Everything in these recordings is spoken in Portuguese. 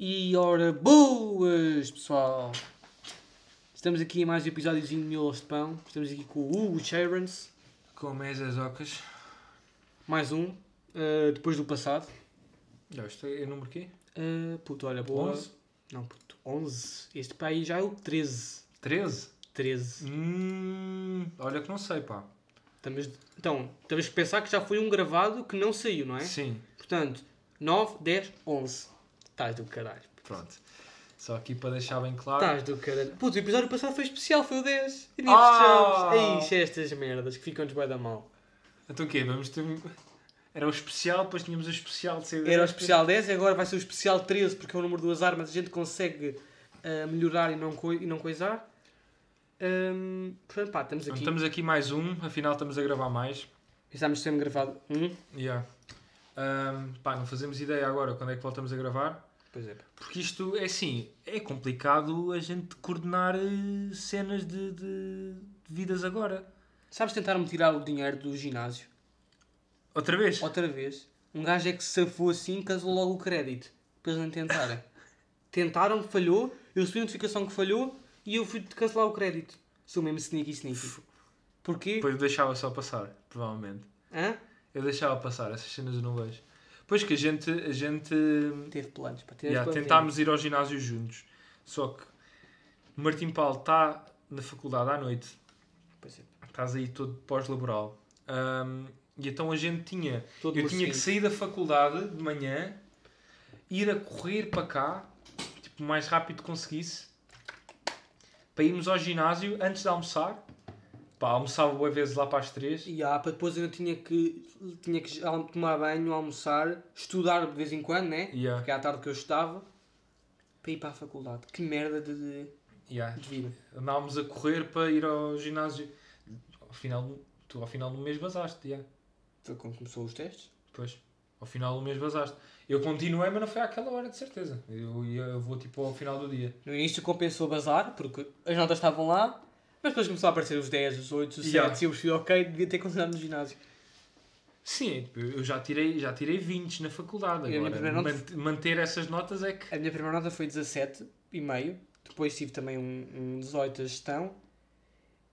E ora, boas pessoal! Estamos aqui em mais um episódiozinho de Miolos de Pão. Estamos aqui com o Hugo Chairans, Com as ocas. mais um, uh, depois do passado. Já, isto é o número quê? Uh, puto, olha, boa. 11? Não, puto, 11. Este para aí já é o 13. 13? 13. Hum, olha que não sei, pá. Estamos, então, temos que pensar que já foi um gravado que não saiu, não é? Sim, Portanto, 9, 10, 11. Estás do caralho. pronto. Só aqui para deixar bem claro. Estás do caralho. Puto, o episódio passado foi especial, foi o 10. E nem Ah! fechamos. Aí, estas merdas que ficam-nos bem da mal. Então o quê? Vamos ter... um- Era o especial, depois tínhamos o especial de CD. Era o especial 10 e agora vai ser o especial 13 porque é o número duas armas. A gente consegue ah, melhorar e não, coi e não coisar. Ahm, portanto, pá, estamos aqui. Estamos aqui mais um, afinal estamos a gravar mais. Estamos sempre gravado um. Yeah. Ahm, pá, não fazemos ideia agora quando é que voltamos a gravar. Pois é. Porque isto é assim, é complicado a gente coordenar eh, cenas de, de- de vidas agora. Sabes tentar-me tirar o dinheiro do ginásio? Outra vez? Outra vez. Um gajo é que se safou assim, casou logo o crédito. Para eles não tentarem. Tentaram, falhou. Eu recebi a notificação que falhou e eu fui cancelar o crédito. Sou mesmo sneaky sneaky. Porquê? Depois eu deixava só passar, provavelmente. Hã? Eu deixava passar, essas cenas eu não vejo. Pois que a gente, a gente Teve planos. Pá, teve yeah, tentámos ir ao ginásio juntos. Só que o Martim Paulo está na faculdade à noite. Pois é. Estás aí todo pós-laboral. Ahm, e então a gente tinha. Todo eu tinha que morcego. sair da faculdade de manhã, ir a correr para cá, tipo, o mais rápido que conseguisse, para irmos ao ginásio antes de almoçar. Pá, almoçava boas vezes lá para as três. E há, para depois eu tinha que, tinha que tomar banho, almoçar, estudar de vez em quando, né? Yeah. Porque é à tarde que eu estudava, para ir para a faculdade. Que merda de, de, Yeah. de vida. Andávamos a correr para ir ao ginásio. Ao final, do- tu ao final do mês vazaste, yeah. Foi quando começou os testes. Depois, ao final do mês vazaste. Eu continuei, mas não foi àquela hora, de certeza. Eu, eu vou tipo ao final do dia. No início compensou bazar, porque as notas estavam lá, mas depois começou a aparecer os 10, os 8, os 7, Yeah. e eu fui ok, devia ter continuado no ginásio. Sim, tipo, eu já tirei, já tirei 20 na faculdade. A minha Agora, primeira nota mant- manter essas notas é que. A minha primeira nota foi 17 e meio, depois tive também um, um 18 a gestão,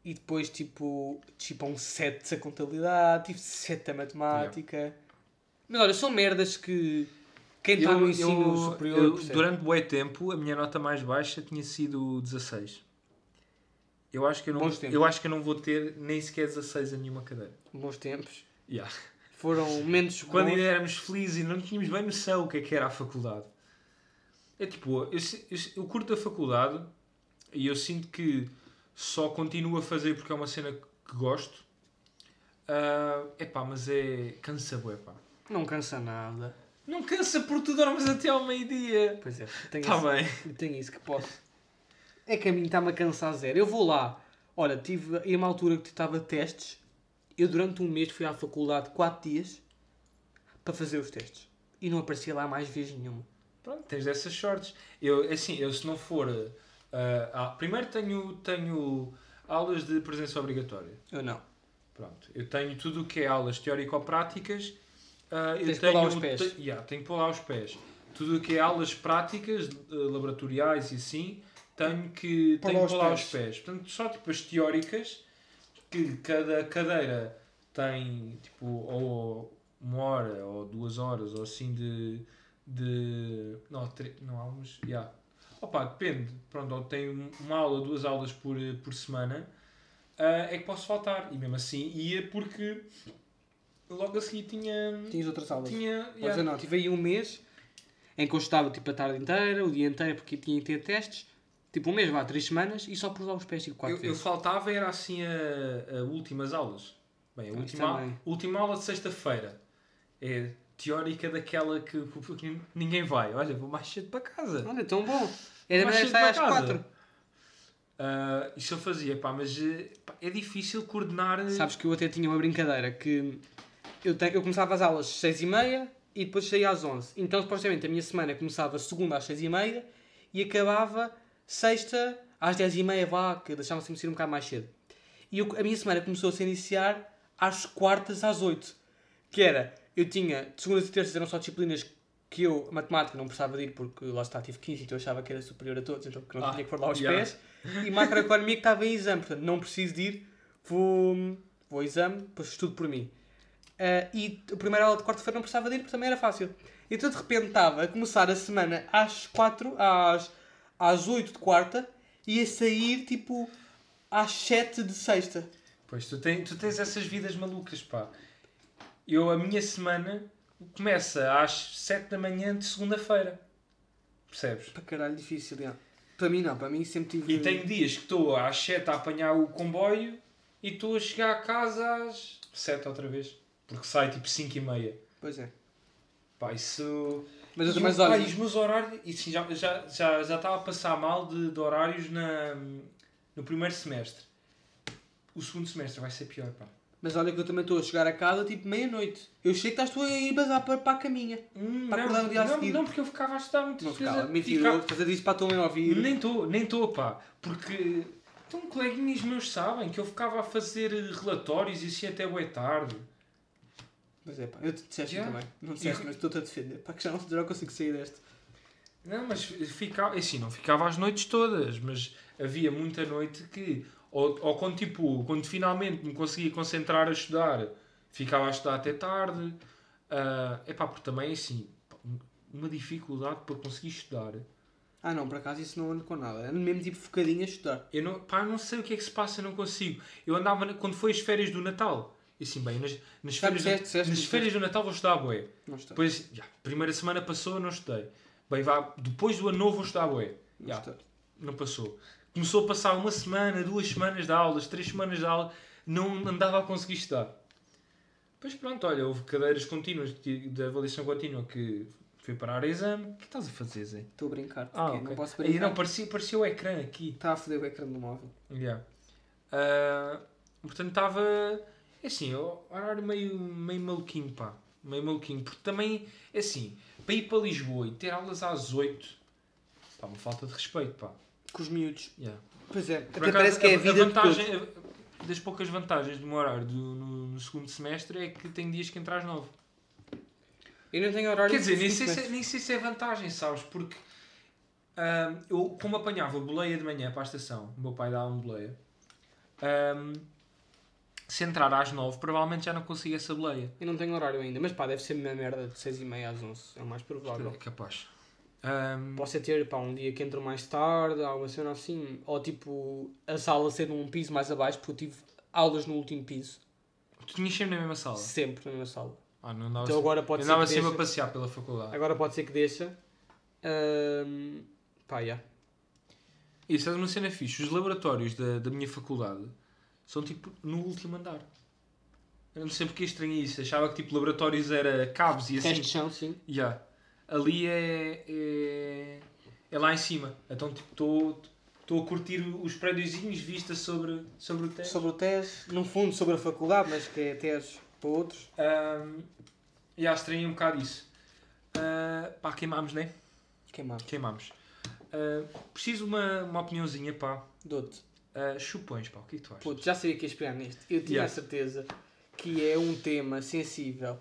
e depois tipo, tipo um 7 a contabilidade, tive 7 a matemática. Mas olha, são merdas que quem está no ensino superior eu, durante bué tempo, a minha nota mais baixa tinha sido 16. Eu acho que eu não, Bons tempos. eu acho que eu não vou ter nem sequer 16 a nenhuma cadeira. bons tempos. Yeah. Foram momentos Quando bons. ainda éramos felizes e não tínhamos bem noção o que é que era a faculdade. É tipo, eu, eu, eu curto a faculdade e eu sinto que só continuo a fazer porque é uma cena que gosto. É epá, mas é. cansa bué, pá. Não cansa nada. Não cansa porque tu dormes até ao meio-dia. Pois é, tenho, Está isso, bem. tenho isso que posso. É que a mim está-me a cansar zero. Eu vou lá. Olha, tive em uma altura que estava testes. Eu durante um mês fui à faculdade 4 dias para fazer os testes. E não aparecia lá mais vez nenhuma. Pronto, tens dessas sortes. Eu, assim, eu se não for. ah, primeiro tenho, tenho aulas de presença obrigatória. Eu não. Pronto, eu tenho tudo o que é aulas teórico-práticas. ah, eu Tens tenho, lá os pés. te- yeah, tenho que pôr lá os pés. Tudo o que é aulas práticas, eh, laboratoriais e assim, tenho que, lá que pôr lá pés. os pés. Portanto, só tipo as teóricas, que cada cadeira tem tipo ou uma hora ou duas horas ou assim de. de não, tre- não há umas. Yeah. Opa, depende. Pronto, ou tenho uma aula, duas aulas por, por semana ah, é que posso faltar. E mesmo assim ia porque logo a seguir tinha. Tinhas outras aulas. tinha Mas yeah. não. Tive aí um mês em que eu estava tipo a tarde inteira, o dia inteiro, porque tinha que ter testes. Tipo um mês, vá, três semanas e só pôs lá os pés tipo quatro eu, eu vezes. faltava era assim a, a últimas aulas. Bem, a Ah, última, última aula de sexta-feira é teórica daquela que, que ninguém vai. Olha, vou mais cedo para casa. Olha, tão bom. Era Mais melhor cedo sair para às casa. quatro. Ah, isso eu fazia, pá, mas eh, pá, é difícil coordenar. eh, Sabes que eu até tinha uma brincadeira que eu, te- eu começava as aulas às 6 e meia e depois saía às 11. Então, supostamente, a minha semana começava segunda às 6 e meia e acabava sexta às 10 e meia, vá, que sempre sair um bocado mais cedo. E eu- a minha semana começou a se iniciar às quartas às 8. Que era, eu tinha, de segundas e terças eram só disciplinas que eu, matemática, não precisava de ir porque lá está, tive 15 então eu achava que era superior a todos, então que não Ah, tinha que pôr lá os yeah. pés. E macroeconomia que estava em exame, portanto não preciso de ir, vou, vou ao exame, depois estudo por mim. Ah, e a primeira aula de quarta-feira não precisava de ir porque também era fácil. Então de repente estava a começar a semana às 4, às, às 8 de quarta e a sair tipo às 7 de sexta. Pois, tu, tem, tu tens essas vidas malucas, pá. Eu, a minha semana começa às 7 da manhã de segunda-feira. Percebes? Para caralho, difícil, já. Para mim não, para mim sempre tive. E tenho dias que estou às 7 a apanhar o comboio e estou a chegar a casa às 7 outra vez. Porque sai tipo 5 e meia. Pois é. Pá, isso... Mas, E eu, mas olha, os meus horários... E sim, já, já, já, já estava a passar mal de, de horários na, no primeiro semestre. O segundo semestre vai ser pior, pá. mas olha que eu também estou a chegar a casa tipo meia-noite. Eu chego que estás tu a ir bazar para, para a caminha. Hum, Para não, acordar no dia a não, não, porque eu ficava a estudar muitas Não ficava. a Mentira, fazer isso para a tua mãe ouvir. Nem estou, nem estou, pá. Porque... Então, coleguinhas meus sabem que eu ficava a fazer relatórios e assim até boa tarde. Mas é pá, eu te disseste Yeah. também. Não disseste, E- mas estou-te a defender. Pá, que já não, já não consigo sair deste. Não, mas ficava, assim, não ficava às noites todas, mas havia muita noite que, ou, ou quando, tipo, quando finalmente me conseguia concentrar a estudar, ficava a estudar até tarde. É epá, porque também, assim, uma dificuldade para conseguir estudar. Ah não, por acaso isso não ando com nada. Ando mesmo tipo focadinho a estudar. Eu não, pá, não sei o que é que se passa, eu não consigo. Eu andava, quando foi as férias do Natal, e assim, bem, nas, nas, férias, do, nas férias do Natal vou estudar. Não estou. Depois, já, primeira semana passou, não estudei. Bem, vá, depois do ano novo vou estudar bué. Não Já, não passou. Começou a passar uma semana, duas semanas de aulas, três semanas de aula, não andava a conseguir estudar. Depois pronto, olha, houve cadeiras contínuas de, de avaliação contínua que fui parar a exame. O que estás a fazer, Zé? Estou a brincar. Ah, porque ok. Não posso brincar. não, parecia, parecia o ecrã aqui. Está a foder o ecrã do móvel. Yeah. Ah, portanto, estava. É Assim, o horário meio, meio maluquinho, pá. Meio maluquinho. Porque também, é assim, para ir para Lisboa e ter aulas às 8, pá, uma falta de respeito, pá. Com os miúdos. Yeah. Pois é. Por Até acaso, parece que é a vida de vantagem, a- Das poucas vantagens do meu horário do, no, no segundo semestre é que tem dias que entra às 9. Eu não tenho horário Quer dizer, nem sei, se, semestre. nem sei se é vantagem, sabes? Porque ah, eu, como apanhava boleia de manhã para a estação, o meu pai dava-me boleia, ah, se entrar às 9, provavelmente já não consigo essa boleia. Eu não tenho horário ainda. Mas pá, deve ser uma merda de 6h30 às 11. É o mais provável. É capaz. Ah, Posso é ter pá, um dia que entro mais tarde, alguma cena assim. Ou tipo, a sala ser num piso mais abaixo, porque eu tive aulas no último piso. tu tinhas sempre na mesma sala? Sempre na mesma sala. Ah, não andava Então agora pode ser andava sempre a deixe. passear pela faculdade. Agora pode ser que deixa. Ahm, pá, já. Isso é uma cena fixe. Os laboratórios da, da minha faculdade são tipo no último andar. Eu não sei porque estranhei isso. Achava que tipo laboratórios era cabos e assim. Resto de chão, sim. Yeah. Ali é, é, é lá em cima. Então tipo estou a curtir os prédiozinhos vista sobre, sobre o teto. Sobre o TES, no fundo sobre a faculdade, mas que é TES para outros. Um, e yeah, estranhei um bocado isso. Ah, pá, queimámos, né? Queimado. Queimámos. Ah, preciso uma, uma opiniãozinha, pá. Dou-te. Ah, chupões, pá. O que é que tu achas? Puto, já sabia que ia esperar neste. Eu tinha Yeah. a certeza que é um tema sensível,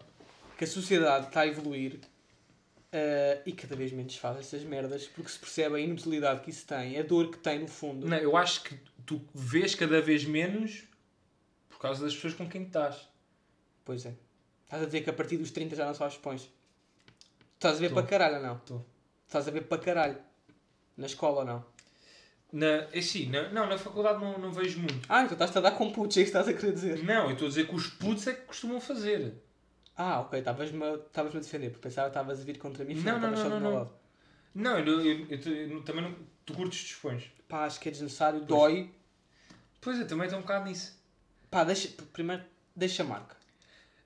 que a sociedade está a evoluir eh, e cada vez menos faz essas merdas porque se percebe a inutilidade que isso tem, a dor que tem no fundo. Não, eu acho que tu vês cada vez menos por causa das pessoas com quem estás. Pois é. Estás a dizer que a partir dos 30 já não só expões. Estás a ver Tô. para caralho ou não? Tô. Estás a ver para caralho. Na escola ou não? Na, assim, na, não, na faculdade não, não vejo muito. Ah, então estás a dar com putos, é isso que estás a querer dizer. Não, eu estou a dizer que os putos é que costumam fazer. Ah, ok, estavas-me a estavas-me a defender, porque pensava que estavas a vir contra mim, Não, não, não, não. lado. Não, eu, eu, eu, eu- eu também não. Tu curtes dispões. Pá, acho que é desnecessário, dói. Pois é, também estou um bocado nisso. Pá, deixa, primeiro, deixa a marca.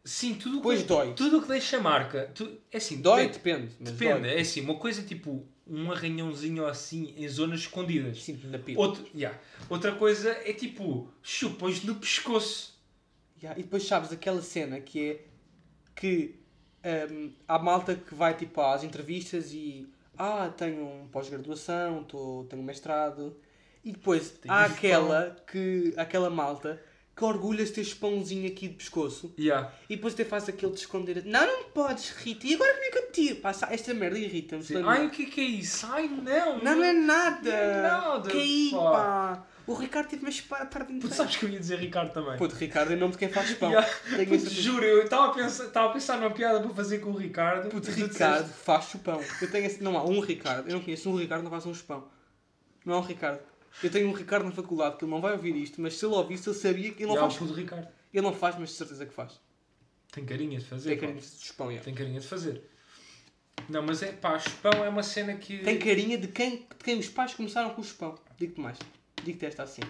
Sim, tudo Depois que, dói. Tudo o que deixa marca. Tu, é assim, Dói, depende. depende. Depende. Dói. É assim, uma coisa tipo um arranhãozinho assim em zonas escondidas. Sinto-me na pila. Outro, yeah. Outra coisa é tipo chupões no pescoço. Yeah, E depois sabes aquela cena que é que hum, há malta que vai tipo às entrevistas e ah, tenho um pós-graduação, tenho um mestrado. E depois Tenho há um aquela que aquela malta que orgulhas ter pãozinho aqui de pescoço. Yeah. E depois até faz aquele de esconder. Não, não podes, Rita. E agora como é que eu tiro? Esta merda irrita-me. Ai, o que é que é isso? Ai, não! Não, não é nada. Não é nada, Que aí, pá. pá. O Ricardo teve-me a chupar a tarde Tu inteira. sabes que eu ia dizer Ricardo também. Puto, Ricardo é nome de quem faz pão. Yeah. Puto, juro, eu estava a pensar, estava a pensar numa piada para fazer com o Ricardo. Puto, tu Ricardo disseste- faz chupão. Eu tenho esse... Não há um Ricardo. Eu não conheço um Ricardo que não faz um chupão. Não há um Ricardo. Eu tenho um Ricardo na faculdade que ele não vai ouvir isto, mas se ele ouvisse, eu sabia que ele não o faz. puto Ricardo. Ele não faz, mas de certeza que faz. Tem carinha de fazer. Tem pá. carinha de chupão, yeah. Tem carinha de fazer. Não, mas é pá, chupão é uma cena que. Tem carinha de quem, de quem os pais começaram com o chupão. Digo-te mais. Digo-te esta assim.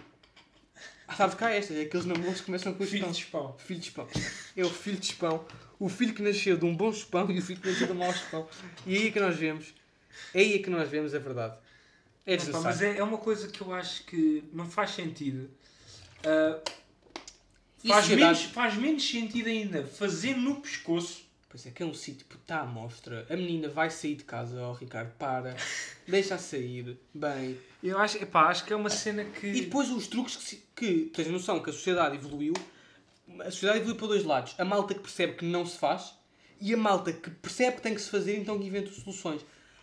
Ah, sabes cá estas? É aqueles namoros que começam com o Filho chupão. de chupão. Filho de chupão. É o filho de chupão. O filho que nasceu de um bom chupão e o filho que nasceu de um mau chupão. E é aí que nós vemos. É aí que nós vemos a verdade. É desnecessário. mas é, é uma coisa que eu acho que não faz sentido. E faz, menos, faz menos sentido ainda fazer no pescoço. Pois é, que é um sítio que está à mostra. A menina vai sair de casa, ó Ricardo, para. Deixa a sair. Bem. Eu acho, epá, acho que é uma cena que. E depois os truques que, se- que tens noção que a sociedade evoluiu. A sociedade evoluiu para dois lados. A malta que percebe que não se faz e a malta que percebe que tem que se fazer então que inventa soluções.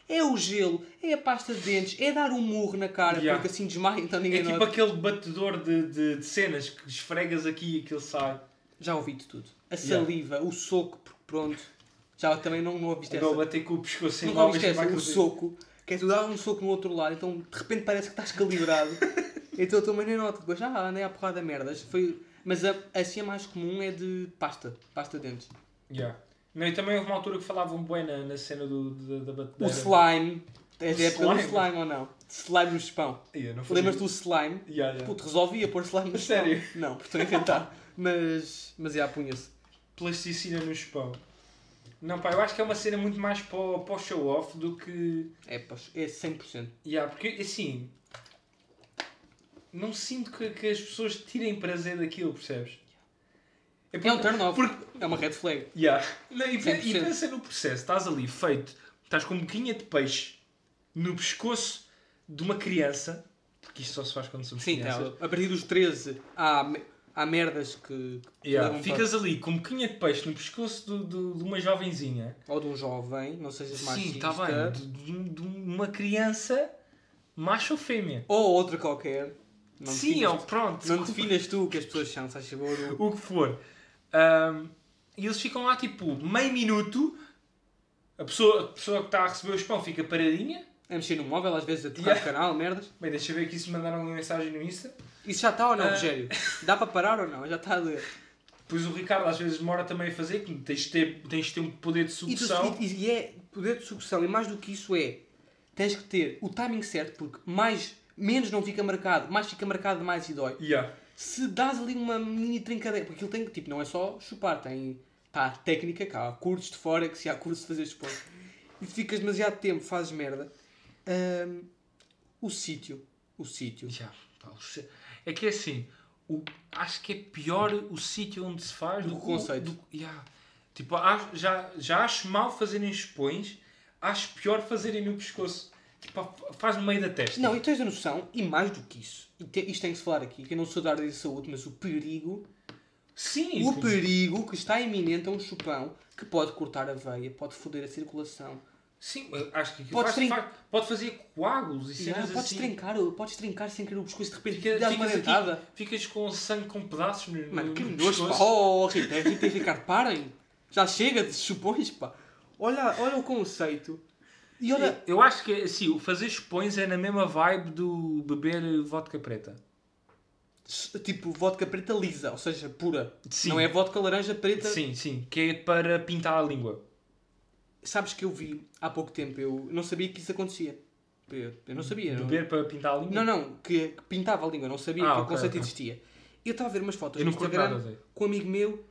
É o gelo, é a pasta de dentes, é dar um murro na cara Yeah. porque assim desmaia então É ninguém tipo nota. aquele batedor de, de, de cenas que esfregas aqui e aquilo sai. Já ouvi de tudo. A Yeah. saliva, o soco, porque pronto. Já também não, não ouviste essa. Agora bater com o pescoço sem Nunca ouviste essa? O soco. Que é tu dar um soco no outro lado, então de repente parece que estás calibrado. então eu também nem noto. Depois, ah, andei à porrada merdas. Foi... Mas a, assim a mais comum é de pasta. Pasta de dentes. Yeah. Não, e também houve uma altura que falavam bem na, na cena do, da, da O batedeira. slime. É época do slime? ou não? Slime no chupão. Yeah, Lembras-te do slime? Yeah, yeah. Puto, resolvia pôr slime no chupão. Sério? Não, porque estou a inventar. Mas, mas já, punha-se. Plasticina no chupão. Não, pá, eu acho que é uma cena muito mais para, o- o show-off do que. É, pá, é 100%. Yeah, porque assim. Não sinto que, que as pessoas tirem prazer daquilo, percebes? É um turn off. Porque, É uma red flag. yeah. Não, e, e 100%. pensa no processo, estás ali feito, estás com um boquinha de peixe no pescoço de uma criança, porque isto só se faz quando somos Sim, crianças. tá, a partir dos 13 há, há merdas que. que Yeah, Ficas ali com um boquinha de peixe no pescoço do- do- de uma jovenzinha. Ou de um jovem, não sejas Sim, machista. está bem. De, de- de uma criança macho ou fêmea. Ou outra qualquer. Não Sim, ó, pronto. não definas tu o que as pessoas são, se achas o que for. Ahm, e eles ficam lá tipo meio minuto. A pessoa, a pessoa que está a receber o pão fica paradinha. A mexer no móvel, às vezes a tocar Yeah. no canal, merdas. Bem, deixa eu ver aqui se mandaram uma mensagem no Insta. Isso já está ou não, Ah. Rogério? Dá para parar ou não? Já está a ler. Pois o Ricardo às vezes demora também a fazer, que tens de ter, tens de ter um poder de E, tu- sucção. e- e é poder de sucção, e mais do que isso é, tens que ter o timing certo, porque mais, menos não fica marcado, mais fica marcado, mais e dói. Yeah. Se dás ali uma mini trincadeira, porque aquilo tem, tipo, não é só chupar, tem, a técnica cá, há cursos de forex e há cursos de fazer sport. E ficas demasiado tempo, fazes merda. Ahm, o sítio, o sítio. Já, pá, se- É que é assim, o, acho que é pior o sítio onde se faz Do do, que o conceito. do- yeah. Tipo, já, já acho mal fazerem chupões, acho pior fazerem no pescoço. Tipo, faz no meio da testa. Não, e tens a noção, e mais do que isso, e te- isto tem que se falar aqui, que eu não sou da área de saúde, mas o perigo, Sim, o perigo que está iminente a um chupão que pode cortar a veia, pode foder a circulação, sim, acho que Podes faz- trin- faz- pode fazer coágulos e cenas podes, assim. trincar, podes trincar sem querer o pescoço de repente Fica- uma ficas, dentada. aqui, ficas com sangue com pedaços no, Mano, no que no nojo, pá. Oh, Rita, Rita e Ricardo, parem. Já chega de chupões, pá. Olha, olha o conceito. E olha, Eu acho que assim, o fazer chupões é na mesma vibe do beber vodka preta. tipo, vodka preta lisa, ou seja, pura. Sim. Não é vodka laranja preta. Sim, sim, que é para pintar a língua. Sabes que eu vi há pouco tempo, eu não sabia que isso acontecia. Eu, não sabia. não- Beber para pintar a língua? Não, não, que, que pintava a língua, não sabia Ah, que ok, o conceito ok. existia. Eu estava a ver umas fotos Eu no não Instagram nada, com um amigo meu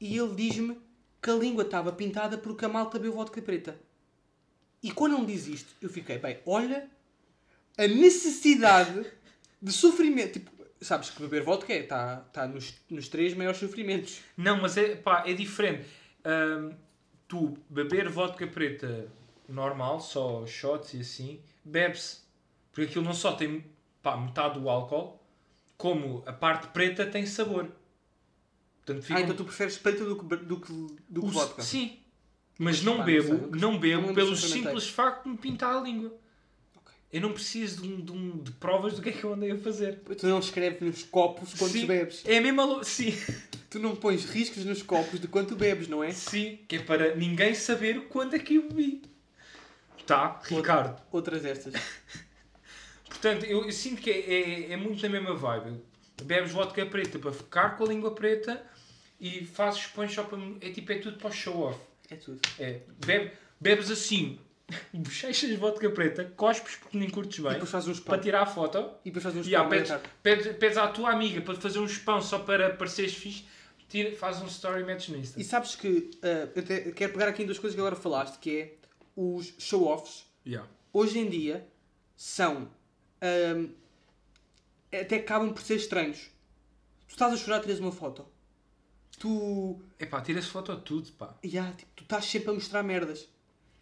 e ele diz-me que a língua estava pintada porque a malta bebeu vodka preta. E quando ele me diz isto, eu fiquei, bem, olha a necessidade de sofrimento. Tipo, sabes que beber vodka é, está tá nos, nos três maiores sofrimentos. Não, mas é, pá, é diferente. Tu beber vodka preta normal, só shots e assim, bebe-se. Porque aquilo não só tem pá, metade do álcool, como a parte preta tem sabor. Portanto, Ah, fica então tu preferes preto do que, do que, do que O- vodka? Sim. Mas não Pá, não bebo, não bebo pelo simples facto de me pintar a língua. Eu não preciso de, um- de um- de provas do que é que eu andei a fazer. Tu não escreves nos copos quantos Sim. bebes. É a mesma... Lo... Sim. Tu não pões riscos nos copos de quanto bebes, não é? Sim. Que é para ninguém saber quando é que eu bebi. Tá, Ricardo. Outras destas. Portanto, eu, eu sinto que é, é, é muito na mesma vibe. Bebes vodka preta para ficar com a língua preta e fazes pões só para... É tipo, é tudo para o show-off. É tudo. É, bebe, bebes assim, bochechas de vodka preta, cospes porque nem curtes E bem, depois fazes uns para pão. tirar a foto, E depois fazes uns e ah, pedes, pedes, pedes à tua amiga para fazer uns pão só para pareceres fixe, tira, faz um story e metes no Insta. E sabes que ah, eu te- quero pegar aqui em duas coisas que agora falaste, que é os show-offs, Yeah. hoje em dia, são. ahm, até acabam por ser estranhos. Tu estás a chorar, tiras uma foto. Tu. Epá, tira-se foto de tudo, pá. Ya, tipo, tu estás sempre a mostrar merdas.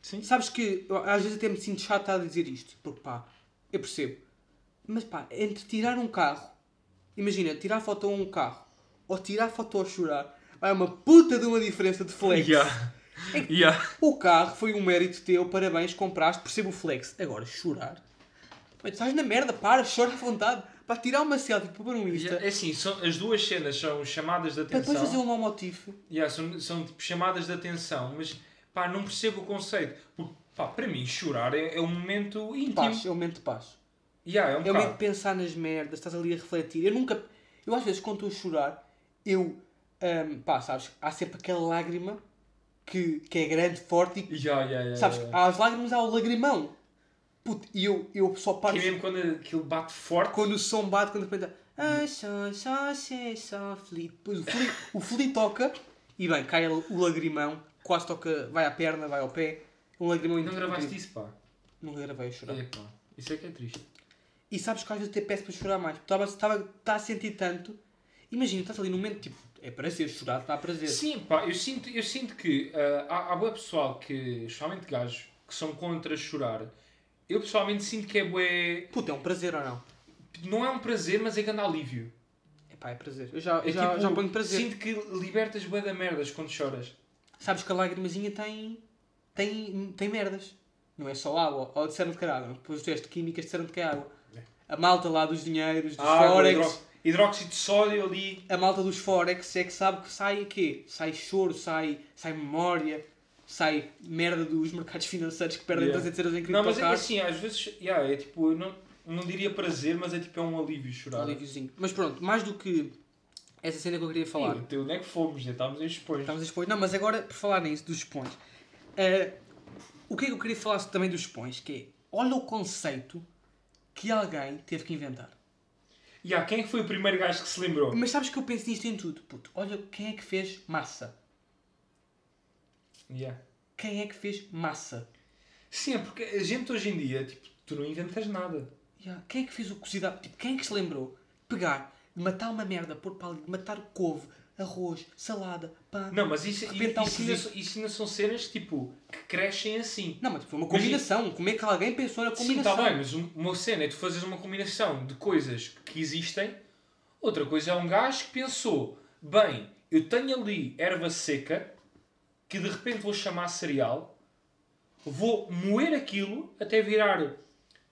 Sim. Sabes que eu, às vezes até me sinto chato a dizer isto, porque pá, eu percebo. Mas pá, entre tirar um carro, imagina, tirar foto a um carro ou tirar foto a chorar, vai uma puta de uma diferença de flex. Yeah. É que- Yeah. O carro foi um mérito teu, parabéns, compraste, percebo o flex. Agora, chorar. Tu estás na merda, para, chora à vontade. Para tirar uma selfie para pôr um Insta, É assim, são, as duas cenas são chamadas de para depois fazer atenção. um mau motivo. Yeah, são, são tipo chamadas de atenção, mas pá, não percebo o conceito. Porque, pá, para mim, chorar é, é um momento íntimo. Paz, é um momento de paz. Yeah, é um É o momento de pensar nas merdas, estás ali a refletir. Eu nunca. Eu às vezes quando estou a chorar, eu. ahm, pá, sabes? Há sempre aquela lágrima que, que é grande, forte e. Yeah, yeah, Sabes? Há as lágrimas, há o lagrimão. Puto, e eu, eu só paro. Que é mesmo quando aquilo bate forte. Quando o som bate, quando de repente. Ah, fli. Depois o fli, o fli toca e bem, cai o lagrimão, quase toca, vai à perna, vai ao pé. Um lagrimão Não gravaste isso, pá. Nunca gravei a chorar. Epá, isso é que é triste. E sabes que às vezes até peço para chorar mais. Estava, estava, está a sentir tanto. Imagina, estás ali num momento tipo, é prazer, chorar dá prazer. Sim, pá, eu sinto, eu sinto que ah, há, há boa pessoal que, especialmente gajos, que são contra chorar. Eu pessoalmente sinto que é bué. Puta, é um prazer ou não? Não é um prazer, mas é grande alívio. É pá, é prazer. Eu já, eu É já, tipo, já ponho prazer. Sinto que libertas bué da merdas quando choras. Sabes que a lágrimazinha tem, tem, tem merdas. Não é só água. Ou disseram que era água. Depois tu és de químicas disseram que é água. A malta lá dos dinheiros, dos Água, forex. hidró- hidróxido de sódio ali. A malta dos forex é que sabe que sai o quê? Sai choro, sai, sai memória, sai merda dos mercados financeiros que perdem Yeah. 300 euros em Não, mas é assim, às vezes, yeah, é tipo, eu não, não diria prazer, mas é tipo, é um alívio chorar. Alíviozinho. Mas pronto, mais do que essa cena que eu queria falar. Sim, onde é que fomos? Já estávamos em expões. Estamos a expor. Não, mas agora, por falar nisso, dos espões. eh, o que é que eu queria falar também dos espões? Que é, olha o conceito que alguém teve que inventar. Yeah, quem é que foi o primeiro gajo que se lembrou? Mas sabes que eu penso nisto em tudo, puto. Olha quem é que fez massa. Yeah. Quem é que fez massa? Sim, é porque a gente hoje em dia, tipo, tu não inventas nada. Yeah, Quem é que fez o cozido? Tipo, quem é que se lembrou? Pegar, de matar uma merda, pôr de matar couve, arroz, salada, pão. Não, mas isso, um isso, isso ainda são cenas, tipo, que crescem assim. Não, mas foi uma Mas combinação. Como é que alguém pensou na Sim, combinação? está bem, mas um- uma cena é tu fazeres uma combinação de coisas que existem. Outra coisa é um gajo que pensou, bem, eu tenho ali erva seca, que de repente vou chamar cereal, vou moer aquilo até virar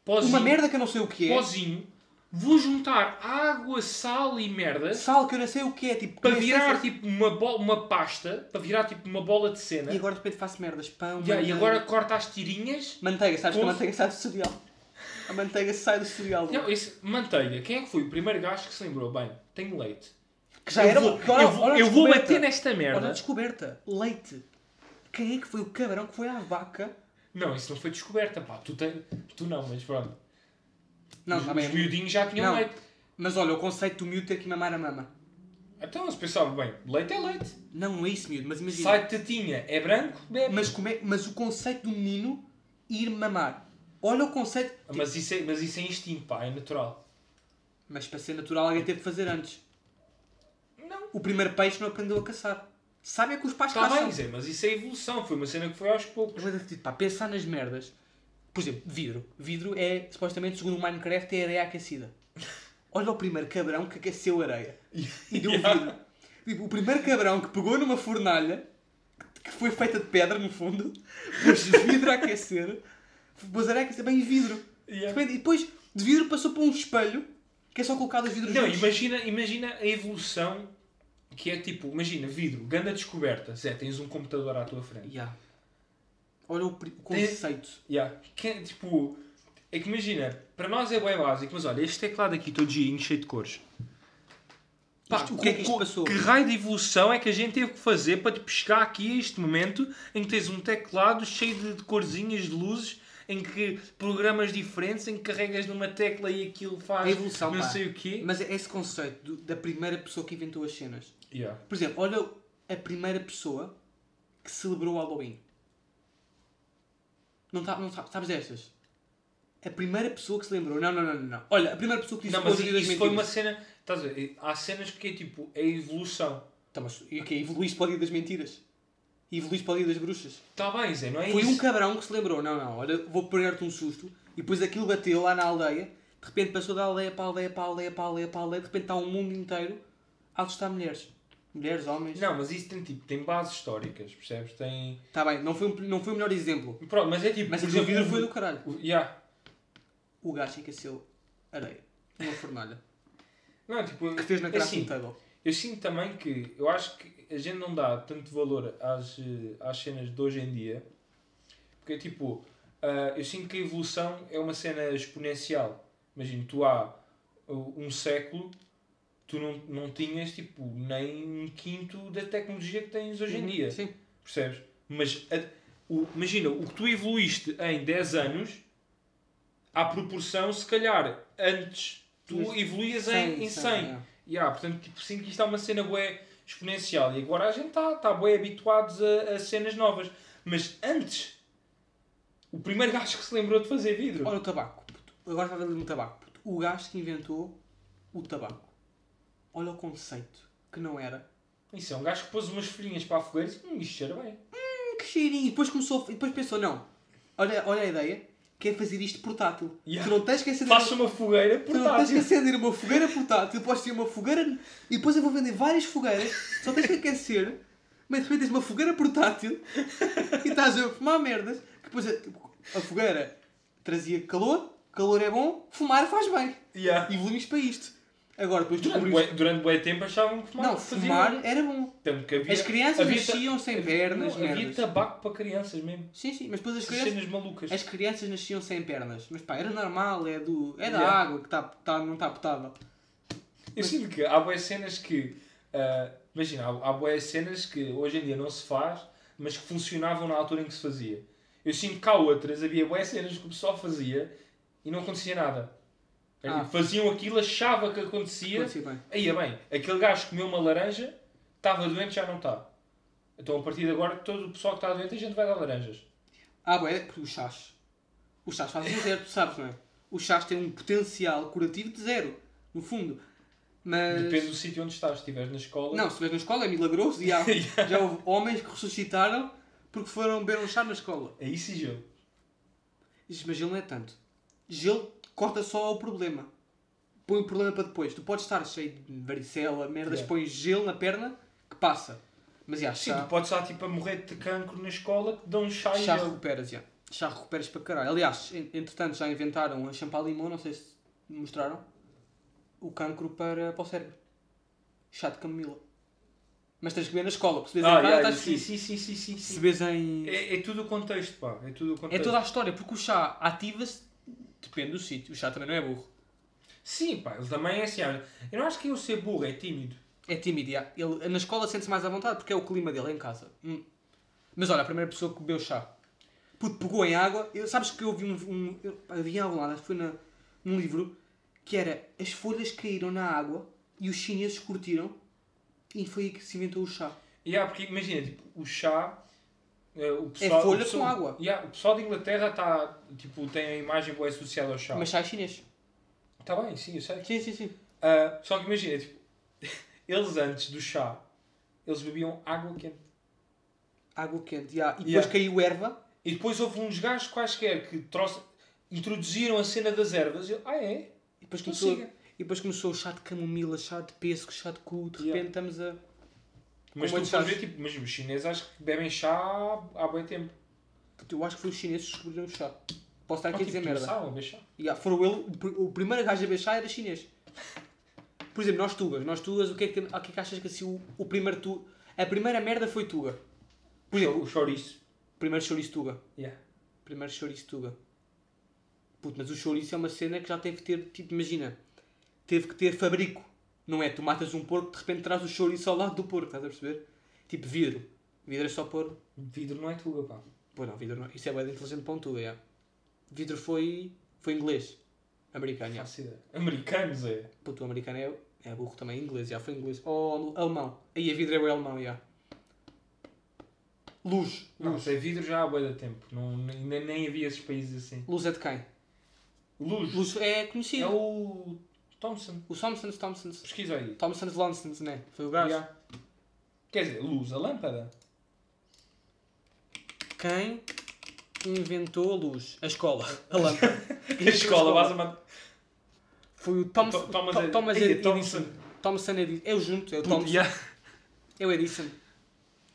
pozinho, Uma merda que eu não sei o que é. pozinho, vou juntar água, sal e merda Sal que eu não sei o que é. Tipo, para virar se- tipo uma, uma pasta, para virar tipo uma bola de cena. E agora de repente faço merdas. Pão, Yeah, e agora corta as tirinhas. Manteiga, sabes que a manteiga sai do cereal. A manteiga sai do cereal. Não, esse, manteiga. Quem é que foi o primeiro gajo que se lembrou? Bem, tenho leite. Que já eu era vou, que olha- eu vou, olha eu vou bater nesta Olha a merda. descoberta. Leite. Quem é que foi o cabrão que foi à vaca? Não, isso não foi descoberta, pá. Tu, tem, tu não, mas pronto. Não, os, está os miudinhos já tinham Não. leite. Mas olha, o conceito do miúdo ter que mamar a mama. Então eles pensavam, bem, leite é leite. Não, não é isso, miúdo, mas imagina. Sai de tetinha, é branco, bebe. Mas, como é, mas o conceito do menino ir mamar. Olha o conceito. Mas isso, é, mas isso é instinto, pá, é natural. Mas para ser natural alguém teve que fazer antes. O primeiro peixe não aprendeu a caçar. Sabe é que os pais Está caçam. bem, mas isso é evolução. Foi uma cena que foi aos poucos. Vou dizer, pá, pensar nas merdas. Por exemplo, vidro. Vidro é, supostamente, segundo o Minecraft, é areia aquecida. Olha o primeiro cabrão que aqueceu areia. E deu Yeah. vidro. Tipo, o primeiro cabrão que pegou numa fornalha, que foi feita de pedra no fundo, pôs vidro a aquecer, pôs areia a aquecer bem vidro. Repente- E depois de vidro passou para um espelho, que é só colocado os vidros Não, juntos. imagina, imagina a evolução que é tipo, imagina, vidro, ganda descoberta. Zé, tens um computador à tua frente. Yeah. Olha o, o Tem- conceito. Yeah. Que é, tipo, é que imagina, para nós é bem básico, mas olha, este teclado aqui todo girinho, cheio de cores. Pá, Isto- o que é que isto passou? Que raio de evolução é que a gente teve que fazer para tipo, chegar aqui a este momento em que tens um teclado cheio de, de corzinhas, de luzes, em que programas diferentes, em que carregas numa tecla e aquilo faz A evolução, não pá. sei o quê. Mas é esse conceito do- da primeira pessoa que inventou as cenas. Yeah. Por exemplo, olha a primeira pessoa que celebrou o Halloween. Não, tá, não tá- sabes destas? A primeira pessoa que se lembrou. Não, não, não, não. Olha, a primeira pessoa que disse Não, mas isso foi uma cena. Estás a ver? Há cenas que é tipo, é evolução. Tá, mas e o quê? Evoluíste para o dia das mentiras. Evoluíste para o dia das bruxas. Está bem, Zé, não é Foi isso? um cabrão que se lembrou. Não, não, olha, vou pegar-te um susto. E depois aquilo bateu lá na aldeia. De repente passou da aldeia para a aldeia, para a aldeia, para a aldeia, para a aldeia. De repente está um mundo inteiro a assustar mulheres. Mulheres, homens. Não, mas isso tem tipo, tem bases históricas, percebes? Tem. Está bem, não foi, um- não foi o melhor exemplo. Pronto, mas é tipo. Mas vidro exemplo, foi do caralho. o- Yeah. O gajo aqueceu areia. Uma fornalha. Não, tipo, Que fez na é crafting assim, table. Eu sinto também que eu acho que a gente não dá tanto valor às, às cenas de hoje em dia, porque tipo, ah, eu sinto que a evolução é uma cena exponencial. Imagina, tu há uh, um século tu não, não tinhas tipo nem um quinto da tecnologia que tens hoje em dia. Sim. Percebes? Mas a- o, imagina, o que tu evoluíste em 10 anos, à proporção, se calhar, antes tu Mas evoluías em, em 100. é. Yeah, portanto, tipo, sinto que isto é uma cena bué exponencial. E agora a gente está tá bué habituados a, a cenas novas. Mas antes, o primeiro gajo que se lembrou de fazer vidro. Olha o tabaco. puto. Agora estava a no tabaco. puto. O gajo que inventou o tabaco. Olha o conceito. Que não era. Isso é um gajo que pôs umas folhinhas para a fogueira e disse, hum, isto cheira bem. Hum, que cheirinho. E depois começou. E depois pensou, não. Olha, olha a ideia. Que é fazer isto portátil. Yeah. Tu não tens que acender. Faça uma fogueira Tu não tens que portátil. acender uma fogueira portátil. Podes ter uma fogueira. E depois eu vou vender várias fogueiras. Só tens que aquecer. Mas de repente tens uma fogueira portátil. E estás a fumar merdas. Que depois a, a fogueira trazia calor. Calor é bom. Fumar faz bem. Yeah. E evoluímos para isto. Agora depois Durante, descobriste. bué, durante bué tempo achavam que fumar Não, fumar era bom. Tanto que havia, As crianças havia ta- nasciam sem pernas, não, havia tabaco para crianças mesmo. Sim, sim, mas depois as Essas crianças. malucas. As crianças nasciam sem pernas. Mas pá, era normal, é do. É da Yeah. água que tá, tá, não está potável. Eu sinto que há boas cenas que. ah, imagina, há, há boas cenas que hoje em dia não se faz, mas que funcionavam na altura em que se fazia. Eu sinto que há outras, havia boas cenas que o pessoal fazia e não acontecia nada. Era Ah. Faziam aquilo, achava que acontecia. Acontecia bem. Aí é bem, aquele gajo comeu uma laranja, estava doente, já não está. Então a partir de agora, todo o pessoal que está doente, a gente vai dar laranjas. Ah, bué, porque os chás. Os chás fazem zero, tu sabes, não é? Os chás têm um potencial curativo de zero, no fundo. Mas. Depende do sítio onde estás. Se estiveres na escola. Não, se estiveres na escola é milagroso e há, já houve homens que ressuscitaram porque foram beber um chá na escola. É isso e gelo. Mas gelo não é tanto. Gelo corta só o problema. Põe o problema para depois. Tu podes estar cheio de varicela, merdas, Yeah. pões gelo na perna que passa. Mas já, Sim, chá, tu podes estar tipo a morrer de cancro na escola que dão um chá e chá recuperas, já. Chá recuperas para caralho. Aliás, en- entretanto já inventaram a champalimau, não sei se mostraram, o cancro para, para o cérebro. Chá de camomila. Mas tens que ver na escola, porque se vês Ah, em casa yeah, estás sim, fodido. sim, sim, sim, sim, Se sim. vês em... É, é tudo o contexto, pá. É tudo o É contexto. toda a história, porque o chá ativa-se, depende do sítio. O chá também não é burro. Sim, pá. Ele também é assim. Eu não acho que eu ser burro, é tímido. É tímido, já. Ele, na escola sente-se mais à vontade porque é o clima dele, é em casa. Hum. Mas olha, a primeira pessoa que bebeu chá, puto, pegou em água. Eu, sabes que eu vi um. um eu, em algum lado, acho que foi na, num livro, que era as folhas caíram na água e os chineses curtiram e foi aí que se inventou o chá. E há, porque imagina, tipo, o chá. O pessoal, É folha pessoal, com água. Yeah, o pessoal de Inglaterra tá, tipo, tem a imagem boa associada ao chá. Mas chá é chinês. Está bem, sim, eu sei. Sim, sim, sim. Ah, só que imagina, tipo, eles antes do chá, eles bebiam água quente. Água quente, já. E depois Yeah. caiu erva. E depois houve uns gajos quaisquer que trouxe, introduziram a cena das ervas. Eu, ah, é? E depois Então começou, e depois começou o chá de camomila, chá de pêssego, chá de cu. De Yeah. repente estamos a. Mas tu chás. ver, tipo, mas os chineses acho que bebem chá há, bem tempo. Eu acho que foi os chineses que descobriram o chá. Posso estar aqui a tipo, dizer merda. começaram a beber chá. Yeah, foram ele, o pr- o primeiro gajo a beber chá era chinês. Por exemplo, nós tugas. Nós tugas, o que é que, tem- o que, é que achas que assim, o, o primeiro tu... A primeira merda foi tuga. Por exemplo, O chouriço. o primeiro chouriço tuga. Yeah. Primeiro chouriço tuga. Puto, mas o chouriço é uma cena que já teve que ter, tipo, imagina, teve que ter fabrico. Não é? Tu matas um porco, de repente traz o chouriço ao lado do porco, estás a perceber? Tipo vidro. Vidro é só pôr. Vidro não é tuga, pá. Pô, não, vidro não. Isso é bem inteligente para um tuga, já. Vidro foi. foi inglês. Americano, já. Ideia. Americanos, é. Puto, o americano é, é burro também, inglês, já foi inglês. Ou alemão. Aí a vidro é o alemão, já. Luz. Não, Luz. sei, vidro já há bué de tempo. Não, nem, nem havia esses países assim. Luz é de quem? Luz. Luz é É conhecido. o Thompson. O Thompsons, Thompsons. Pesquisa aí. Thompsons Lonsons, né? Foi o gajo. Yeah. Quer dizer, luz, a lâmpada. Quem inventou a luz? A escola. A lâmpada. A escola, basicamente. Foi o Thomas, To- Thomas Tho- Ed- Thomas Thompson. Edison. Thompson Edison. O junto, é o Puto, Thompson. yeah. O Edison.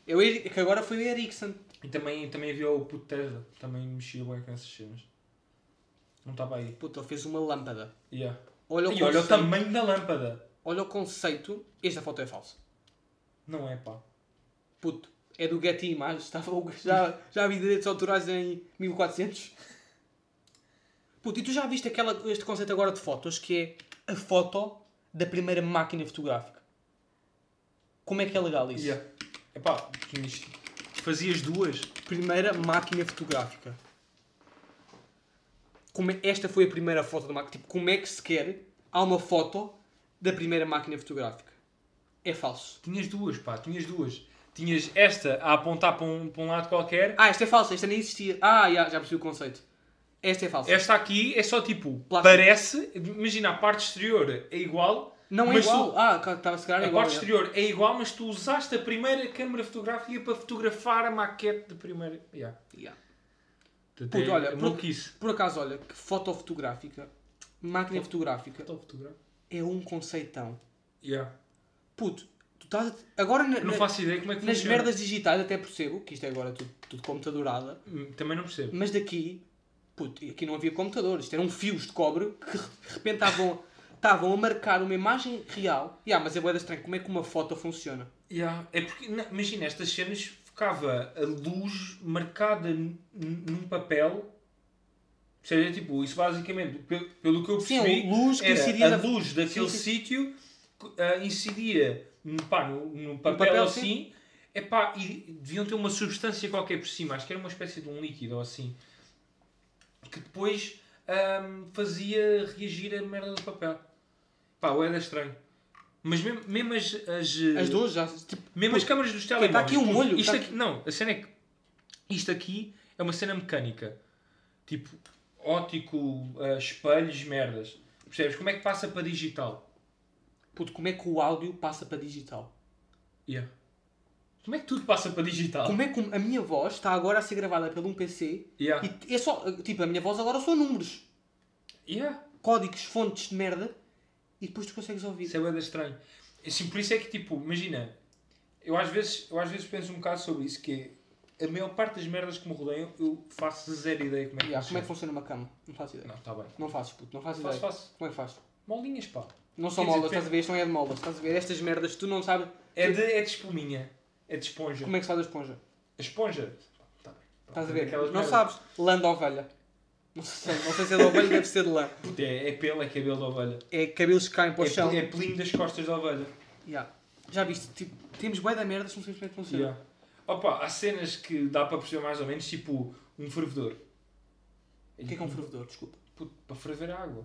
O Eri- que agora foi o Ericsson. E também, também havia o puto Tesla. Também mexia bem com essas cenas. Não estava aí. Puta, ele fez uma lâmpada. Yeah. Olha o, E olha o conceito, tamanho da lâmpada. olha o conceito. Esta foto é falsa. Não é, pá. Puto, é do Getty Images. Estava, já, já vi direitos autorais em 1400. Puto, e tu já viste aquela, este conceito agora de fotos que é a foto da primeira máquina fotográfica? Como é que é legal isso? Yeah. Epá, fazias duas. Primeira máquina fotográfica. Como é- esta foi a primeira foto da máquina. Tipo, como é que sequer há uma foto da primeira máquina fotográfica? É falso. Tinhas duas, pá, tinhas duas. Tinhas esta a apontar para um, para um lado qualquer. Ah, esta é falsa, esta nem existia. Ah, já, já percebi o conceito. Esta é falsa. Esta aqui é só tipo, Plástico. parece, imagina a parte exterior é igual. Não é igual. tu- Ah, estava a se calhar a igual. parte exterior é igual, mas tu usaste a primeira câmara fotográfica para fotografar a maquete da primeira. Yeah. Yeah. Puto, olha, por-. Por acaso, olha, que foto fotográfica, máquina Foto- fotográfica, fotográfica. é um conceitão. Yeah. Puto, tu estás. a- Agora na- Não faço ideia como é que nas funciona. merdas digitais até percebo, que isto é agora tudo, tudo computadorada, Hum, Também não percebo. mas daqui, puto, aqui não havia computador, isto eram fios de cobre que de repente estavam, estavam a marcar uma imagem real. Yeah, mas é boeda estranho, como é que uma foto funciona? Yeah. É porque, na- imagina, estas cenas ficava a luz marcada num papel. Ou seja, tipo, isso basicamente, pe- pelo que eu Sim, percebi, a luz que era a na- luz daquele Sim, sim. sítio ah, incidia no, pá, no, no papel, papel, assim, epá, e deviam ter uma substância qualquer por cima, acho que era uma espécie de um líquido ou assim, que depois ahm, fazia reagir a merda do papel. Pá, o era estranho. Mas mesmo, mesmo as, as, As duas já, tipo, mesmo as câmaras dos telemóveis. tá aqui um puto, molho, Isto tá aqui, não, a cena é que isto aqui é uma cena mecânica. Tipo, ótico, ah, espelhos, merdas. Percebes? Como é que passa para digital? puto, como é que o áudio passa para digital? Yeah. Como é que tudo passa para digital? Como é que a minha voz está agora a ser gravada por um PC Yeah. e é só, tipo, a minha voz agora são números, Yeah. códigos, fontes de merda e depois tu consegues ouvir. Isso é bem estranho. Assim, por isso é que, tipo, imagina, eu às, vezes, eu às vezes penso um bocado sobre isso, que é, a maior parte das merdas que me rodeiam, eu faço zero ideia como é que Yeah, como é que funciona uma cama? Não faço ideia. Não, está bem. Não faço, puto, não faço Faço, ideia. faço. Como é que faz? Molinhas, pá. Não são molas, estás a ver? Isto não é de molas, estás a ver? Estas merdas tu não sabes É de, é de espuminha. É de esponja. como é que se faz a esponja. A esponja. Tá bem. Estás a ver? Não merdas. sabes. Lã de ovelha. Não sei, não sei se é de ovelha, deve ser de lã. É, é pelo, é cabelo da ovelha. É cabelos que caem para o É, chão. é pelinho das costas da ovelha. Yeah. Já viste? Tipo, temos bué da merda, não sei como é que funciona. Yeah. Opa, há cenas que dá para perceber mais ou menos, tipo um fervedor. O que é que é um fervedor? Desculpa. Puto, para ferver a água.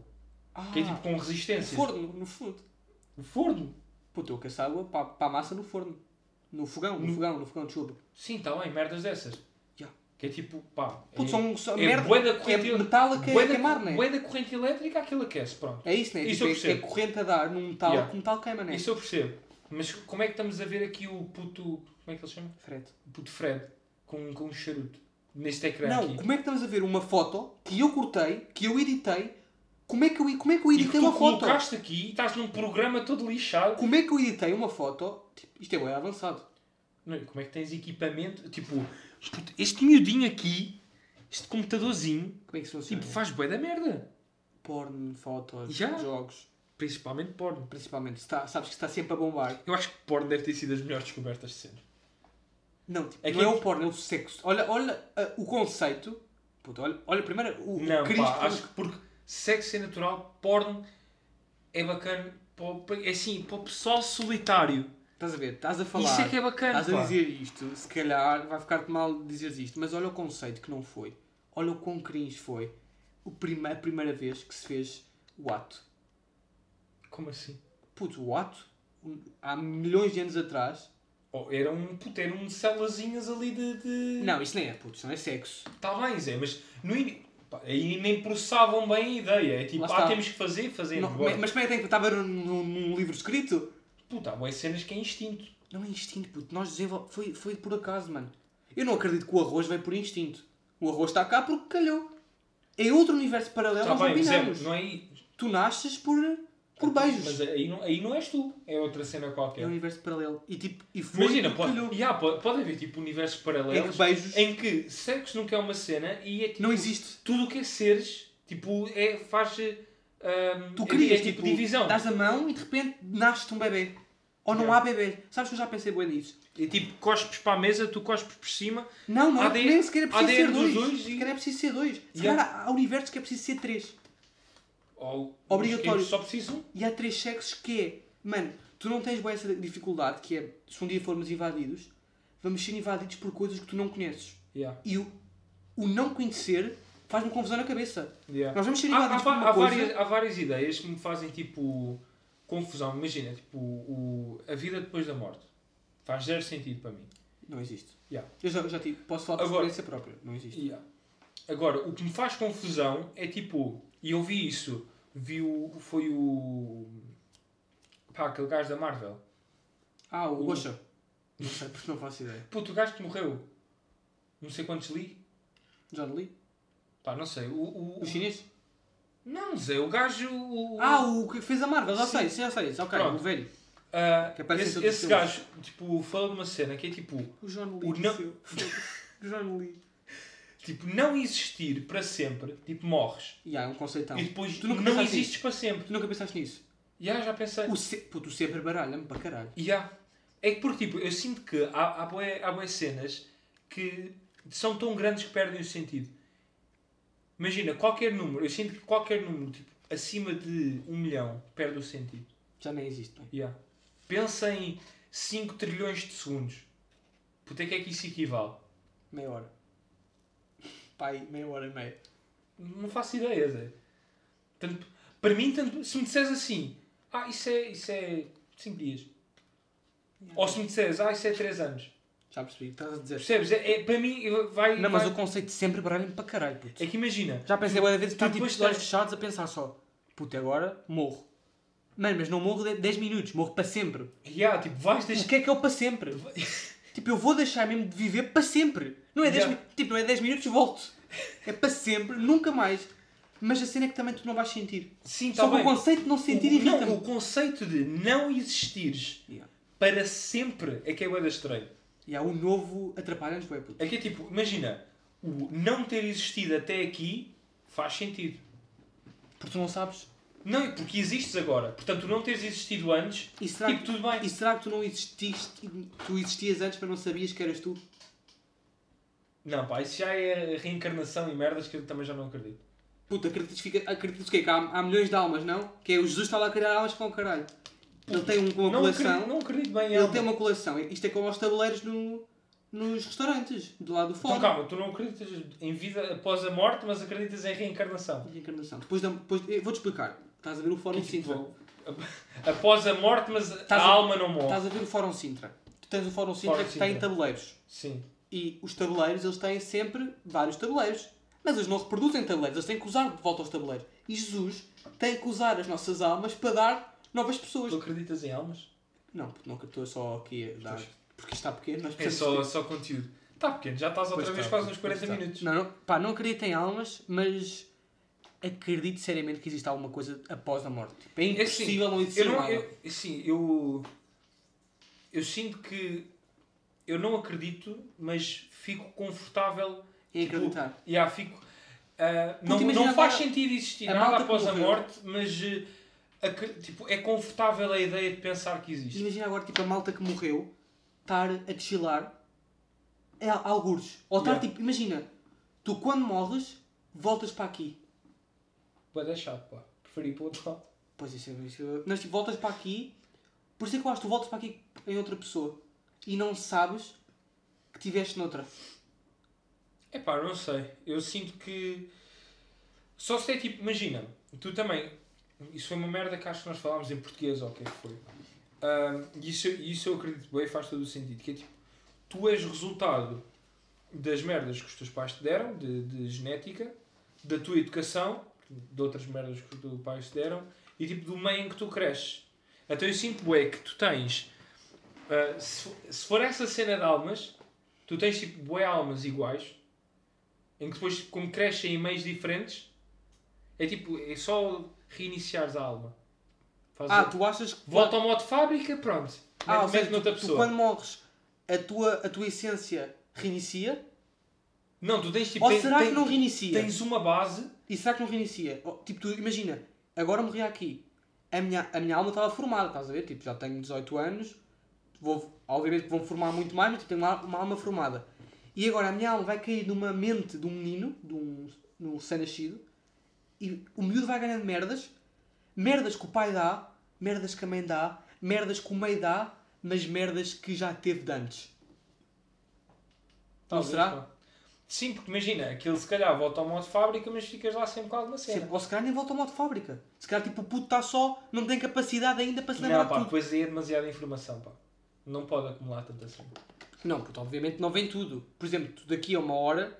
Ah, Que é tipo com no resistência. forno, no fundo. O forno. Puta, eu aqueço água para, para a massa no forno. No fogão, no, No- fogão, no fogão, desculpa. Sim, está bem, merdas dessas. Que é tipo, pá. Puto, é, são, é merda. bué da É corrente, metal a, que- queimar, não é? bué da corrente elétrica, aquilo aquece, pronto. É isso, né? Isso Tipo, eu é, percebo. é corrente a dar num metal Yeah. que o metal queima, né? Isso eu percebo. Mas como é que estamos a ver aqui o puto. Como é que ele se chama? Fred. O puto Fred. Com, com um charuto. Neste ecrã Não, aqui. como é que estamos a ver uma foto que eu cortei, que eu editei? Como é que eu, como é que eu E que editei tu uma foto? colocaste aqui e estás num programa todo lixado. Como é que eu editei uma foto? Tipo, isto é bem avançado. Não, como é que tens equipamento? Tipo, puto, este miudinho aqui, este computadorzinho, Como é que funciona? tipo, faz bué da merda. Porno, fotos, Já? jogos. Principalmente porno. Principalmente. Está, sabes que está sempre a bombar. Eu acho que porno deve ter sido as melhores descobertas de sempre. Não, tipo, É não que- é o porno, é o sexo. Olha, olha ah, o conceito. Olha, olha primeiro o, Não, o Cristo. pá, acho que porque sexo é natural, porno é bacana, é assim, para o pessoal solitário. Estás a ver? Estás a falar. Isso é que é bacana, Estás a dizer isto, se calhar vai ficar mal dizeres isto, mas olha o conceito que não foi. Olha o quão cringe foi o prima, a primeira vez que se fez o ato. Como assim? Puto, o ato, há milhões de anos atrás. Oh, era um, puto, era um célazinhas ali de... de... Não, isto nem é puto, isto não é sexo. Está bem, Zé, mas no in... pá, aí nem processavam bem a ideia. É tipo, ah, temos que fazer, fazer. Não, mas como é que tem que estava num- num livro escrito? Puta, há boas cenas que é instinto. Não é instinto, puto. Nós desenvol... foi, foi por acaso, mano. Eu não acredito que o arroz veio por instinto. O arroz está cá porque calhou. É outro universo paralelo, nós Tá Zé, opinamos. não é... Tu nasces por, por beijos. Mas aí não, aí não és tu, é outra cena É qualquer. um universo paralelo. E tipo, e foi Imagina, pode, calhou. yeah, pode, pode haver tipo universos É paralelos que beijos em que sexo nunca é uma cena e é tipo, não existe. tudo o que é seres, tipo, é, faz. Ahm, Tu é- querias, é, tipo, divisão. dás a mão e de repente nasce-te um bebê. Ou não Yeah. há bebê. Sabes que eu já pensei bem nisso? É tipo, cospes para a mesa, tu cospes por cima. Não, não, ADN nem sequer é preciso ADN ser dos dois. dois e- calhar é preciso ser dois. Se Yeah. calhar há universos que é preciso ser três. Ou, Obrigatório. Só precisam. E há três sexos que é, mano, tu não tens bem essa dificuldade que é, se um dia formos invadidos, vamos ser invadidos por coisas que tu não conheces. Yeah. E o, o não conhecer faz-me confusão na cabeça. Yeah. Nós vamos ser Há, há, há coisa... várias, há várias ideias que me fazem tipo confusão. Imagina, tipo, o, a vida depois da morte. Faz zero sentido para mim. Não existe. Yeah. Eu já, já tive, posso falar por Agora- experiência própria. Não existe. Yeah. Agora, o que me faz confusão é tipo, e eu vi isso, vi o, foi o. pá, aquele gajo da Marvel. Ah, o O- Gosha. Não sei, porque não faço ideia. Puto, o gajo que morreu. Não sei quantos li. Já não li? Pá, não sei. O, o, O chinês? Não, Zé, o gajo. O, Ah, o que fez a Marvel, já sei, sim, já sei. Ok, Pronto. o velho. ah, que aparece em esse os esse filmes. gajo, tipo, fala de uma cena que é tipo. O John O não- O John Lee. Tipo, não existir para sempre, tipo, morres. E há é um conceitão. E depois Tu nunca não pensaste existes para sempre. Tu nunca pensaste nisso? Já, já pensei. O se... Puto, o sempre baralha-me para caralho. Ya. É que porque tipo, eu sinto que há, há, bué, há bué cenas que são tão grandes que perdem o sentido. Imagina, qualquer número, eu sinto que qualquer número tipo, acima de um milhão perde o sentido. Já nem existe. Bem. Ya. Pensa em 5 trilhões de segundos. Puta, que é que isso equivale? Meia hora. Pai, meia hora e meia. Não faço ideia, Zé. Tanto, para mim, tanto, se me disseres assim, ah, isso é 5 isso é 5 dias. Ou se me disseres, ah, isso é 3 anos. Já percebi, estás a dizer. Percebes? É, é- para mim, vai. Não, mas vai- o conceito de sempre baralha-me para caralho, puto. É que imagina, Já pensei várias vezes, Tá, estou tipo depois de olhos tem- fechados a pensar só. Puto, agora morro. Mano, mas não morro de 10 minutos, morro para sempre. yeah, tipo, vais O deixar. que é que é o para sempre? tipo, eu vou deixar mesmo de viver para sempre. Não é 10, Yeah. mi- tipo, não é 10 minutos e volto. É para sempre, nunca mais. Mas a cena é que também tu não vais sentir. Sim, Só tá que bem. o conceito de não sentir o, não, irrita-me. o conceito de não existires Yeah. para sempre é que é bué da estranho. E há o novo atrapalha-nos, bué, puto. É que é tipo, imagina, o não ter existido até aqui faz sentido. Porque tu não sabes. Não, é porque existes agora. Portanto, tu não teres existido antes, E será, tipo, tudo bem. e será que tu não exististe, tu existias antes para não sabias que eras tu? Não, pá, isso já é reencarnação e merdas que eu também já não acredito. Puta, acreditas, fica, acreditas o quê? Que há, há milhões de almas, não? Que é o Jesus está lá a criar almas com o caralho. Ele tem um- uma Não coleção. acredito, não acredito bem em Ele alma. tem uma coleção. Isto é como aos tabuleiros no, nos restaurantes, do lado do Então calma, tu não acreditas em vida após a morte, mas acreditas em reencarnação. Reencarnação. Depois, depois vou-te explicar. Estás a ver o Fórum Que, tipo, Sintra. após a morte, mas Estás a, a- alma não morre. Estás a ver o Fórum Sintra. Tu tens o Fórum Sintra Fórum que tem Sintra. tabuleiros. Sim. E os tabuleiros, eles têm sempre vários tabuleiros. Mas eles não reproduzem tabuleiros, eles têm que usar de volta aos tabuleiros. E Jesus tem que usar as nossas almas para dar novas pessoas. Tu acreditas em almas? Não, porque não estou só aqui a dar. Pois. Porque está pequeno, nós É só, só conteúdo. Está pequeno, já estás outra Pois vez está, quase nos 40 pois está. minutos. Não, não, pá, não acredito em almas, mas acredito seriamente que existe alguma coisa após a morte. Tipo, é É assim, impossível não existir Eu não, uma alma. eu, assim, eu, eu sinto que eu não acredito, mas fico confortável. Em tipo, acreditar. Yeah, fico, ah, não, não faz sentido existir a nada após a morte, mas acre- tipo, é confortável a ideia de pensar que existe. Imagina agora, tipo, a malta que morreu estar a desfilar é algures. Ou estar, Yeah. tipo, imagina, tu quando morres, voltas para aqui. Vai deixar, pá. Preferi ir para o outro lado. Pois isso é isso. Mas tipo, voltas para aqui, por isso é que eu acho que tu voltas para aqui em outra pessoa e não sabes que tiveste noutra. É pá, não sei. Eu sinto que. Só se é tipo, imagina, tu também. Isso foi uma merda que acho que nós falámos em português, ou o que é que foi. E isso, isso eu acredito bem, faz todo o sentido. Que é tipo, tu és resultado das merdas que os teus pais te deram, de, de genética, da tua educação, de outras merdas que os teus pais te deram, e tipo do meio em que tu cresces. Então eu sinto bué que tu tens. ah, se, se for essa cena de almas, tu tens tipo bué almas iguais, em que depois, como crescem em meios diferentes, é tipo, é só reiniciares a alma. Faz Ah, a- tu achas que. Volta ao modo fábrica, pronto. ah, Mete- seja, noutra tu, tu pessoa. quando morres, a tua, a tua essência reinicia? Não, tu tens tipo. ou tens- será que não reinicia? Tens uma base. E será que não reinicia? Oh, Tipo, tu imagina, agora morri aqui. A minha, a minha alma estava formada, estás a ver? Tipo, já tenho 18 anos. Vou, obviamente que vão formar muito mais, mas tipo, tenho uma, uma alma formada. E agora a minha alma vai cair numa mente de um menino, de um, de um recém-nascido. E o miúdo vai ganhando merdas. Merdas que o pai dá, merdas que a mãe dá, merdas que o meio dá, mas merdas que já teve de antes. Não Talvez, será? pá. Sim, porque imagina, aquilo se calhar volta ao modo fábrica, mas ficas lá sempre com alguma cena. Sempre. Ou se calhar nem volta ao modo de fábrica. Se calhar tipo, o puto está só, não tem capacidade ainda para se lembrar Não, pá, tudo. depois aí é demasiada informação, pá. Não pode acumular tanta cena. Não, puto, obviamente não vem tudo. Por exemplo, tu daqui a uma hora,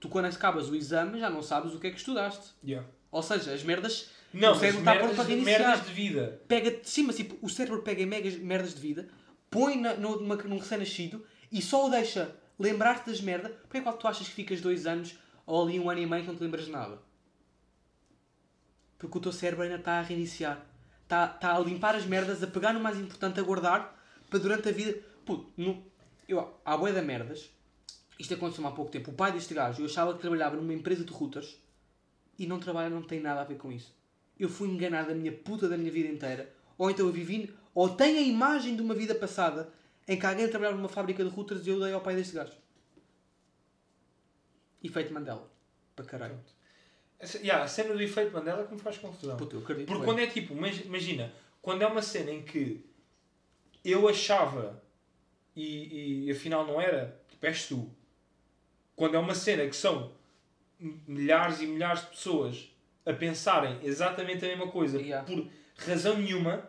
tu quando acabas o exame já não sabes o que é que estudaste. Yeah. Ou seja, as merdas, Não, o mas cérebro está merdas, pronto para reiniciar. merdas de vida. Pega de cima, tipo, o cérebro pega em megas, merdas de vida, põe na, no, numa, num recém-nascido e só o deixa lembrar-te das merdas. Porquê é que tu achas que ficas dois anos ou ali um ano e meio que não te lembras de nada? Porque o teu cérebro ainda está a reiniciar. Está, está a limpar as merdas, a pegar no mais importante, a guardar para durante a vida. Puto, no, eu, há boia de merdas. Isto aconteceu há pouco tempo. O pai deste gajo, eu achava que trabalhava numa empresa de routers e não trabalha, não tem nada a ver com isso. Eu fui enganado a minha puta da minha vida inteira. Ou então eu vivi, ou tenho a imagem de uma vida passada em que alguém trabalhava numa fábrica de routers e eu dei ao pai deste gajo. Efeito Mandela. Para caralho. Yeah, a cena do efeito Mandela que me faz confusão. Puta, eu acredito. Porque bué. quando é tipo, imagina, quando é uma cena em que eu achava e, e afinal não era, tipo, és tu. Quando é uma cena que são milhares e milhares de pessoas a pensarem exatamente a mesma coisa Yeah. por razão nenhuma,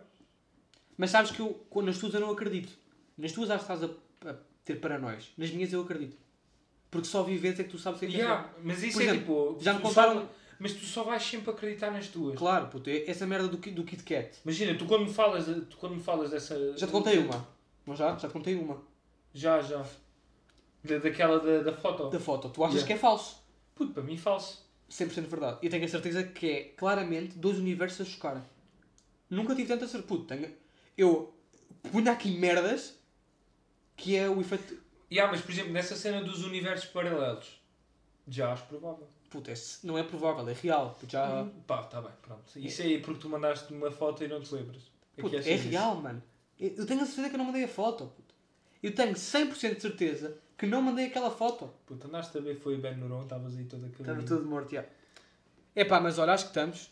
Mas sabes que eu, nas tuas eu não acredito. Nas tuas acho que estás a, a ter paranoias. Nas minhas eu acredito. Porque só vives é que tu sabes o que é que é. yeah, mas isso Por é exemplo, tipo. já me contaram- só- mas tu só vais sempre acreditar nas tuas. Claro, puto, é essa merda do, do Kit Kat. Imagina, tu quando me falas, tu quando me falas dessa. Já te contei uma. Não já? Já te contei uma. Já, já. Da, daquela da, da foto. Da foto. Tu achas Yeah. que é falso. Puto, para mim falso. 100% verdade. E tenho a certeza que é claramente dois universos a chocarem. Nunca tive tanta certeza. Puto, tenho... Eu punho aqui merdas que é o efeito. Yeah, mas por exemplo, nessa cena dos universos paralelos, já acho provável. Puto, é... não é provável, é real. Já... Hum, Pá, tá bem, pronto. Isso aí é porque tu mandaste uma foto e não te lembras. É, que é isso. real, mano. Eu eu tenho a certeza que eu não mandei a foto. Puto. Eu tenho 100% de certeza que não mandei aquela foto. Puto, andaste a ver, foi Ben Nuron, estavas aí toda aquela. Estava tudo morto, já. É pá, mas olha, acho que estamos.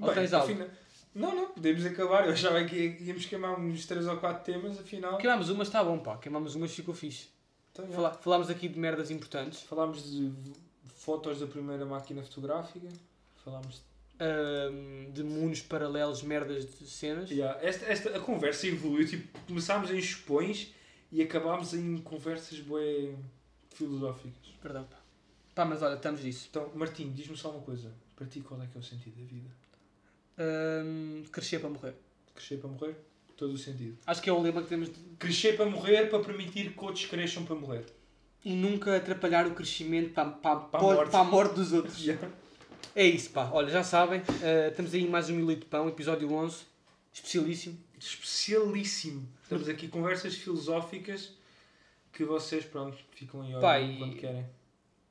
Ou tens algo? afinal- Não, não, podemos acabar. Eu achava que íamos queimar uns 3 ou 4 temas, afinal. Queimámos umas, está bom, pá. Queimámos umas, ficou fixe. Então. Fala- Falámos aqui de merdas importantes. Falámos de fotos da primeira máquina fotográfica. Falámos. ahm, de mundos paralelos, merdas de cenas. Yeah, esta, esta, a conversa evoluiu. Tipo, começámos em chupões e acabámos em conversas bué filosóficas. Perdão, pá. Pá, mas olha, estamos disso. Então, Martim, diz-me só uma coisa. Para ti, qual é que é o sentido da vida? Ahm, crescer para morrer. Crescer para morrer? Todo o sentido. Acho que é o lema que temos de... Crescer para morrer para permitir que outros cresçam para morrer. E nunca atrapalhar o crescimento para, para, Para a para, morte. para a morte dos outros. É isso, pá. Olha, já sabem. ah, estamos aí em mais um Milito de Pão, episódio 11. Especialíssimo. Especialíssimo. Estamos aqui conversas filosóficas que vocês, pronto, ficam aí Pá, olhando e- quando querem.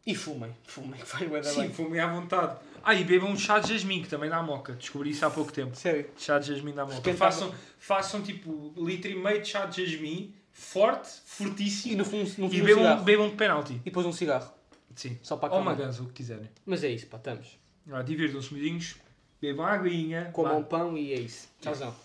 E fumem. Fumem, que bué da Sim, bem. fumem à vontade. Ah, e bebam um chá de jasmim, que também dá moca. Descobri isso há pouco tempo. Sério. Chá de jasmim dá moca. repente Façam, façam tipo litro e meio de chá de jasmim, forte, E fortíssimo, no fundo, no e, fundo um bebam, cigarro. bebam de penalti. E depois um cigarro. Sim. Só para Ou uma ganza, o que quiserem. Mas é isso, pá, estamos. Ah, Divirtam-se, miudinhos. Bebam aguinha. Comam pão e é isso. Tchauzão.